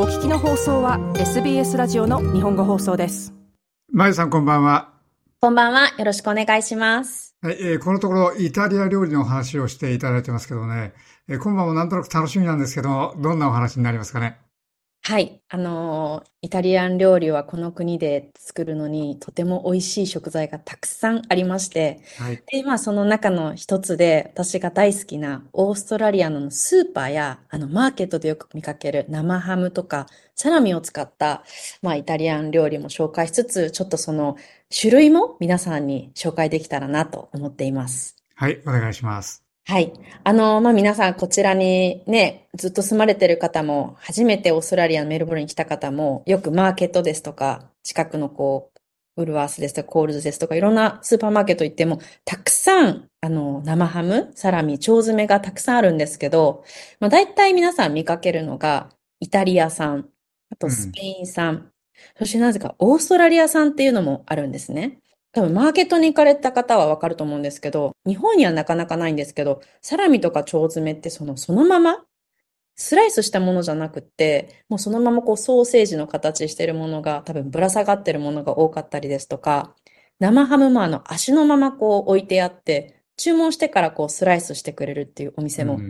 お聞きの放送は SBS ラジオの日本語放送です。まゆさんこんばんは。こんばんは。よろしくお願いします。はい、えー、このところイタリア料理の話をしていただいてますけどね、えー、今晩もなんとなく楽しみなんですけどどんなお話になりますかね？はい。あのー、イタリアン料理はこの国で作るのにとても美味しい食材がたくさんありまして、はい。で、まあその中の一つで私が大好きなオーストラリアのスーパーやあのマーケットでよく見かける生ハムとかサラミを使ったまあイタリアン料理も紹介しつつ、ちょっとその種類も皆さんに紹介できたらなと思っています。はい、お願いします。はい。あの、まあ、皆さんこちらにね、ずっと住まれてる方も、初めてオーストラリアのメルボルンに来た方も、よくマーケットですとか、近くのこう、ウルワースですとか、コールズですとか、いろんなスーパーマーケット行っても、たくさん、あの、生ハム、サラミ、腸詰めがたくさんあるんですけど、まあ、大体皆さん見かけるのが、イタリア産、あとスペイン産、うん、そしてなぜかオーストラリア産っていうのもあるんですね。多分マーケットに行かれた方はわかると思うんですけど、日本にはなかなかないんですけど、サラミとか腸詰めってその、そのままスライスしたものじゃなくって、もうそのままこうソーセージの形してるものが多分ぶら下がってるものが多かったりですとか、生ハムもあの足のままこう置いてあって、注文してからこうスライスしてくれるっていうお店も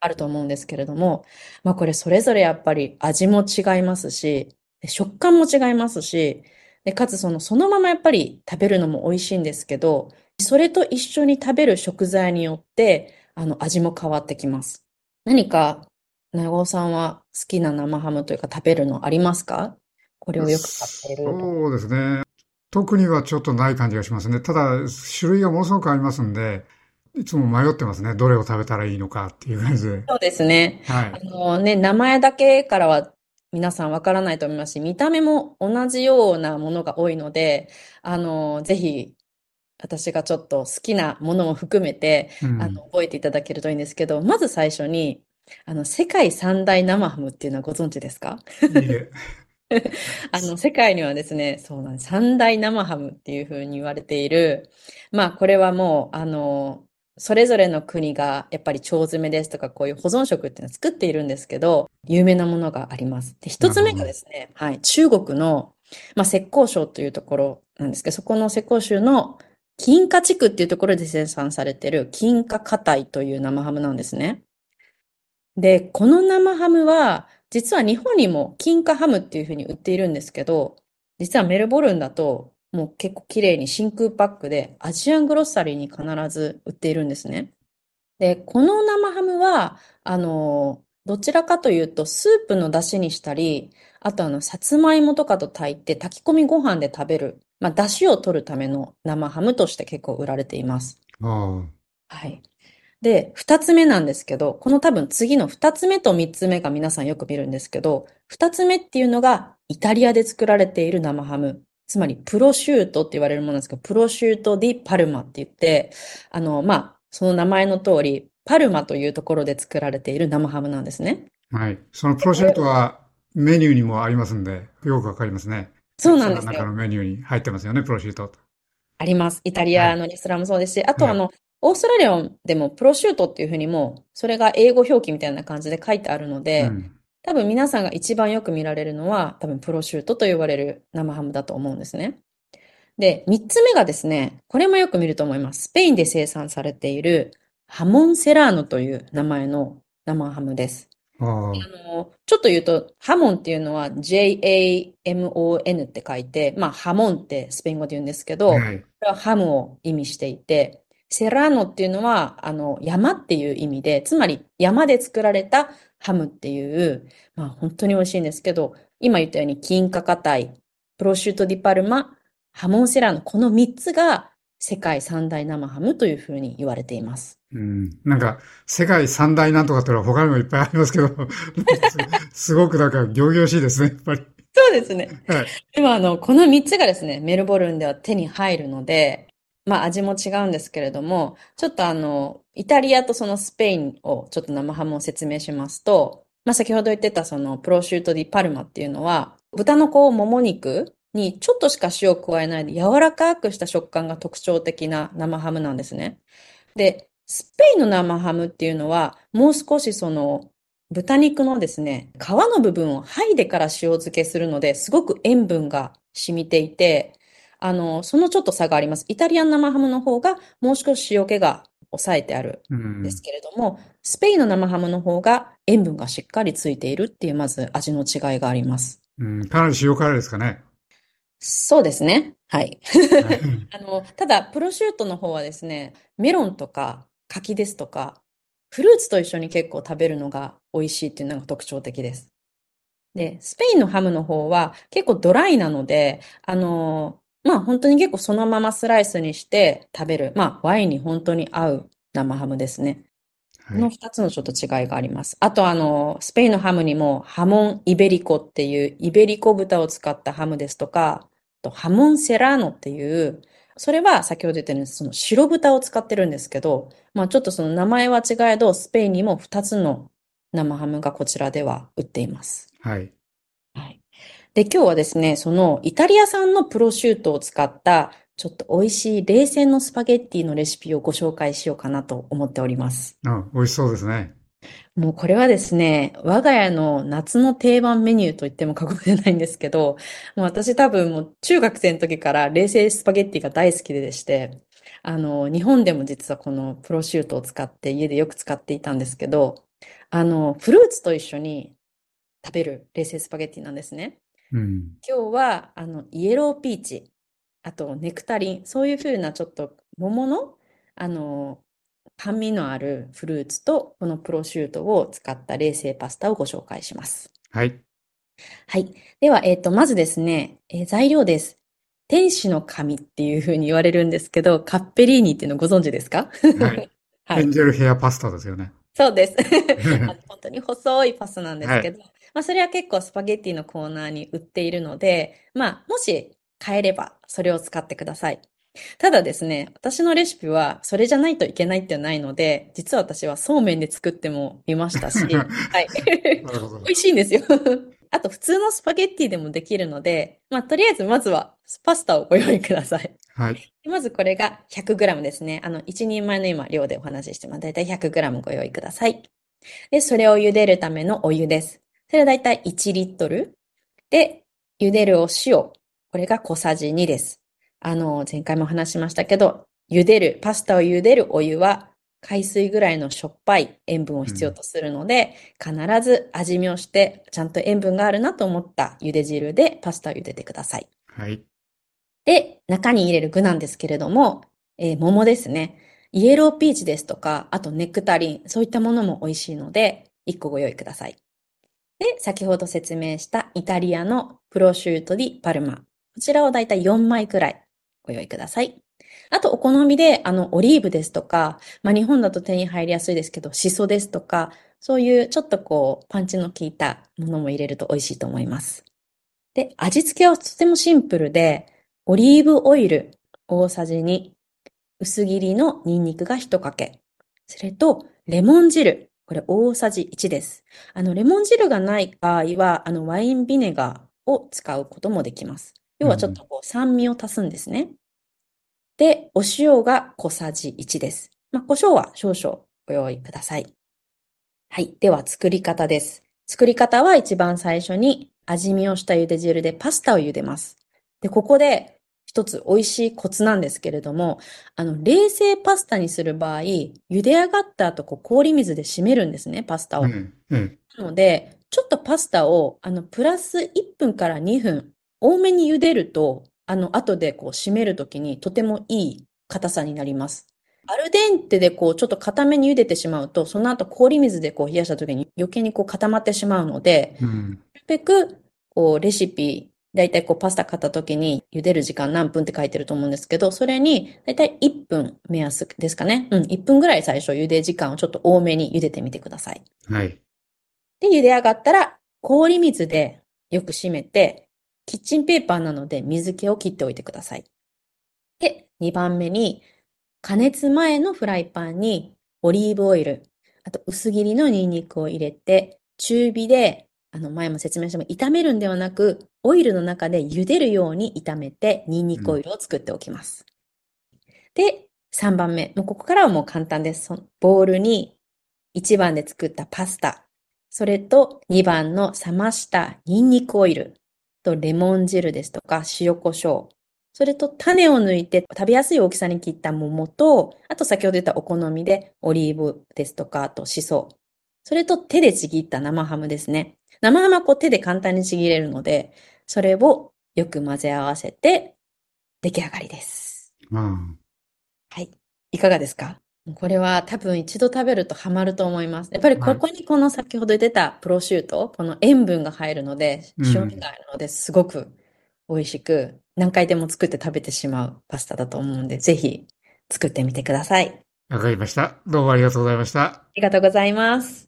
あると思うんですけれども、まあこれそれぞれやっぱり味も違いますし、食感も違いますし、で、かつその、そのままやっぱり食べるのも美味しいんですけど、それと一緒に食べる食材によって、あの、味も変わってきます。何か、長尾さんは好きな生ハムというか食べるのありますか？これをよく買っているそうですね。特にはちょっとない感じがしますね。ただ、種類がものすごくありますんで、いつも迷ってますね。どれを食べたらいいのかっていう感じで。そうですね。はい。あのね、名前だけからは皆さんわからないと思いますし、見た目も同じようなものが多いので、あの、ぜひ、私がちょっと好きなものも含めて、うん、あの、覚えていただけるといいんですけど、まず最初に、あの、世界三大生ハムっていうのはご存知ですか？あの、世界にはですね、そうなんです。三大生ハムっていうふうに言われている。まあ、これはもう、あの、それぞれの国がやっぱり腸詰めですとかこういう保存食っていうのを作っているんですけど、有名なものがあります。で、一つ目がですね、はい、中国の、まあ、浙江省というところなんですけど、そこの浙江州の金華地区っていうところで生産されている金華カタイという生ハムなんですね。で、この生ハムは、実は日本にも金華ハムっていうふうに売っているんですけど、実はメルボルンだともう結構綺麗に真空パックでアジアングロッサリーに必ず売っているんですね。で、この生ハムは、あの、どちらかというとスープの出汁にしたり、あとあの、さつまいもとかと炊いて炊き込みご飯で食べる、まあ、出汁を取るための生ハムとして結構売られています。はい。で、二つ目なんですけど、この多分次の二つ目と三つ目が皆さんよく見るんですけど、二つ目っていうのがイタリアで作られている生ハム。つまりプロシュートって言われるものなんですけど、プロシュートディパルマって言って、あの、まあ、その名前の通り、パルマというところで作られている生ハムなんですね。はい。そのプロシュートはメニューにもありますんで、よくわかりますね。そうなんですよ。中のメニューに入ってますよね、プロシュート。あります。イタリアのレストランもそうですし、はい、あとあの、はい、オーストラリアでもプロシュートっていうふうにも、それが英語表記みたいな感じで書いてあるので、うん、多分皆さんが一番よく見られるのは、多分プロシュートと言われる生ハムだと思うんですね。で、三つ目がですね、これもよく見ると思います。スペインで生産されているハモンセラーノという名前の生ハムです。あのちょっと言うと、ハモンっていうのは J-A-M-O-N って書いて、まあ、ハモンってスペイン語で言うんですけど、はい、これはハムを意味していて、セラーノっていうのは、あの、山っていう意味で、つまり山で作られたハムっていう、まあ本当に美味しいんですけど、今言ったように金貨硬い、プロシュートディパルマ、ハモンセラーノ、この3つが世界三大生ハムというふうに言われています。うん。なんか、世界三大なんとかってのは他にもいっぱいありますけど、すごくなんか、行々しいですね、やっぱり。そうですね。はい。でも、あの、この3つがですね、メルボルンでは手に入るので、まあ味も違うんですけれども、ちょっとあの、イタリアとそのスペインをちょっと生ハムを説明しますと、まあ先ほど言ってたそのプロシュートディパルマっていうのは、豚のこうもも肉にちょっとしか塩を加えないで柔らかくした食感が特徴的な生ハムなんですね。で、スペインの生ハムっていうのはもう少しその豚肉のですね、皮の部分を剥いでから塩漬けするので、すごく塩分が染みていて、あの、そのちょっと差があります。イタリアン生ハムの方がもう少し塩気が抑えてあるんですけれども、スペインの生ハムの方が塩分がしっかりついているっていうまず味の違いがあります。うん、かなり塩辛いですかね。そうですね。はい。はい あの、ただ、プロシュートの方はですね、メロンとか柿ですとか、フルーツと一緒に結構食べるのが美味しいっていうのが特徴的です。で、スペインのハムの方は結構ドライなので、あの、まあ本当に結構そのままスライスにして食べる、まあワインに本当に合う生ハムですね。このはい。二つのちょっと違いがあります。あとあの、スペインのハムにもハモンイベリコっていうイベリコ豚を使ったハムですとか、あとハモンセラーノっていう、それは先ほど言ったようにその白豚を使ってるんですけど、まあちょっとその名前は違えど、スペインにも二つの生ハムがこちらでは売っています。はい。はい。で、今日はですね、そのイタリア産のプロシュートを使ったちょっと美味しい冷製のスパゲッティのレシピをご紹介しようかなと思っております。うん、美味しそうですね。もうこれはですね、我が家の夏の定番メニューと言っても過言でないんですけど、もう私多分もう中学生の時から冷製スパゲッティが大好きででして、あの、日本でも実はこのプロシュートを使って家でよく使っていたんですけど、あの、フルーツと一緒に食べる冷製スパゲッティなんですね。うん。今日は、あの、イエローピーチ、あとネクタリン、そういう風なちょっと桃の、あの、甘味のあるフルーツとこのプロシュートを使った冷製パスタをご紹介します。はい。はい。では、えっと、まずですね、えー材料です。天使の髪っていう風に言われるんですけど、カッペリーニっていうのご存知ですか？はい。はいエンジェルヘアパスタですよね。そうです。本当に細いパスなんですけど、まあそれは結構スパゲッティのコーナーに売っているので、まあもし買えればそれを使ってください。ただですね、私のレシピはそれじゃないといけないってないので、実は私はそうめんで作ってもみましたし、はい。美味しいんですよ。あと普通のスパゲッティでもできるので、まあとりあえずまずはパスタをご用意ください。はい。まずこれが 100g ですね。あの、1人前の今量でお話ししてます。だいたい 100g ご用意ください。で、それを茹でるためのお湯です。それはだいたい1リットル。で、茹でるお塩。これが小さじ2です。あの、前回も話しましたけど、茹でる、パスタを茹でるお湯は海水ぐらいのしょっぱい塩分を必要とするので、必ず味見をして、ちゃんと塩分があるなと思った茹で汁でパスタを茹でてください。はい。で、中に入れる具なんですけれども、えー桃ですね。イエローピーチですとか、あとネクタリン、そういったものも美味しいので、1個ご用意ください。で、先ほど説明したイタリアのプロシュートディパルマ。こちらをだいたい4枚くらいご用意ください。あと、お好みで、あの、オリーブですとか、まあ、日本だと手に入りやすいですけど、シソですとか、そういうちょっとこう、パンチの効いたものも入れると美味しいと思います。で、味付けはとてもシンプルで、オリーブオイル大さじ2、薄切りのニンニクが1かけ、それとレモン汁、これ大さじ1です。あの、レモン汁がない場合は、あの、ワインビネガーを使うこともできます。要はちょっとこう酸味を足すんですね。で、お塩が小さじ1です。まあ、胡椒は少々ご用意ください。はい。では作り方です。作り方は一番最初に味見をした茹で汁でパスタを茹でます。で、ここで一つ美味しいコツなんですけれども、あの、冷製パスタにする場合、茹で上がった後、こう氷水で締めるんですね、パスタを。ええ、ええ。なので、ちょっとパスタを、あの、プラス1分から2分、多めに茹でると、あの、後でこう締めるときにとてもいい硬さになります。アルデンテでこう、ちょっと固めに茹でてしまうと、その後氷水でこう冷やしたときに余計にこう固まってしまうので、うん。なるべく、こう、レシピ、だいたいこう、パスタ買った時に、茹でる時間何分って書いてると思うんですけど、それに、だいたい1分目安ですかね。うん、1分ぐらい最初茹で時間をちょっと多めに茹でてみてください。はい。で、茹で上がったら、氷水でよく締めて、キッチンペーパーなので水気を切っておいてください。で、2番目に、加熱前のフライパンにオリーブオイル、あと薄切りのニンニクを入れて、中火で、あの前も説明したも炒めるんではなく、オイルの中で茹でるように炒めて、ニンニクオイルを作っておきます。で、3番目。もうここからはもう簡単です。ボウルに1番で作ったパスタ、それと2番の冷ましたニンニクオイルとレモン汁ですとか塩コショウ。それと種を抜いて食べやすい大きさに切った桃と、あと先ほど言ったお好みでオリーブですとか、あとシソ。それと手でちぎった生ハムですね。生ハムはこう手で簡単にちぎれるので、それをよく混ぜ合わせて出来上がりです。うん。はい。いかがですか？これは多分一度食べるとハマると思います。やっぱりここにこの先ほど出たプロシュート、この塩分が入るので、うん塩味が入るのですごく美味しく、何回でも作って食べてしまうパスタだと思うんで、ぜひ作ってみてください。わかりました。どうもありがとうございました。ありがとうございます。